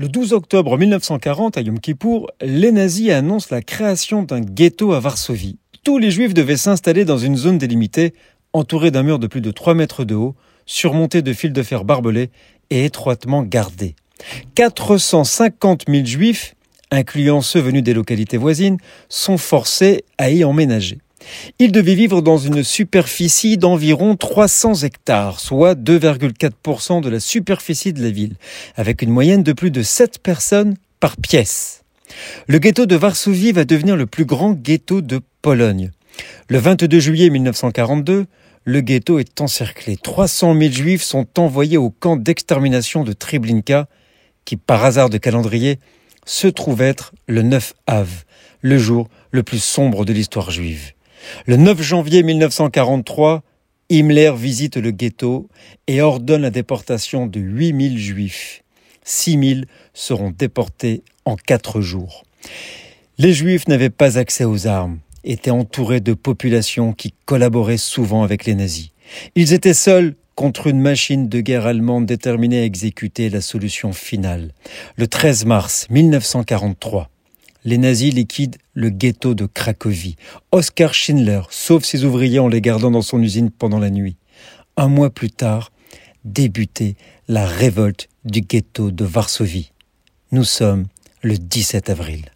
Le 12 octobre 1940, à Yom Kippour, les nazis annoncent la création d'un ghetto à Varsovie. Tous les juifs devaient s'installer dans une zone délimitée, entourée d'un mur de plus de 3 mètres de haut, surmonté de fils de fer barbelés et étroitement gardé. 450 000 juifs, incluant ceux venus des localités voisines, sont forcés à y emménager. Ils devaient vivre dans une superficie d'environ 300 hectares, soit 2,4% de la superficie de la ville, avec une moyenne de plus de 7 personnes par pièce. Le ghetto de Varsovie va devenir le plus grand ghetto de Pologne. Le 22 juillet 1942, le ghetto est encerclé. 300 000 juifs sont envoyés au camp d'extermination de Treblinka, qui, par hasard de calendrier, se trouve être le 9 Av, le jour le plus sombre de l'histoire juive. Le 9 janvier 1943, Himmler visite le ghetto et ordonne la déportation de 8000 juifs. 6000 seront déportés en quatre jours. Les juifs n'avaient pas accès aux armes, étaient entourés de populations qui collaboraient souvent avec les nazis. Ils étaient seuls contre une machine de guerre allemande déterminée à exécuter la solution finale. Le 13 mars 1943, les nazis liquident le ghetto de Cracovie. Oskar Schindler sauve ses ouvriers en les gardant dans son usine pendant la nuit. Un mois plus tard, débutait la révolte du ghetto de Varsovie. Nous sommes le 17 avril.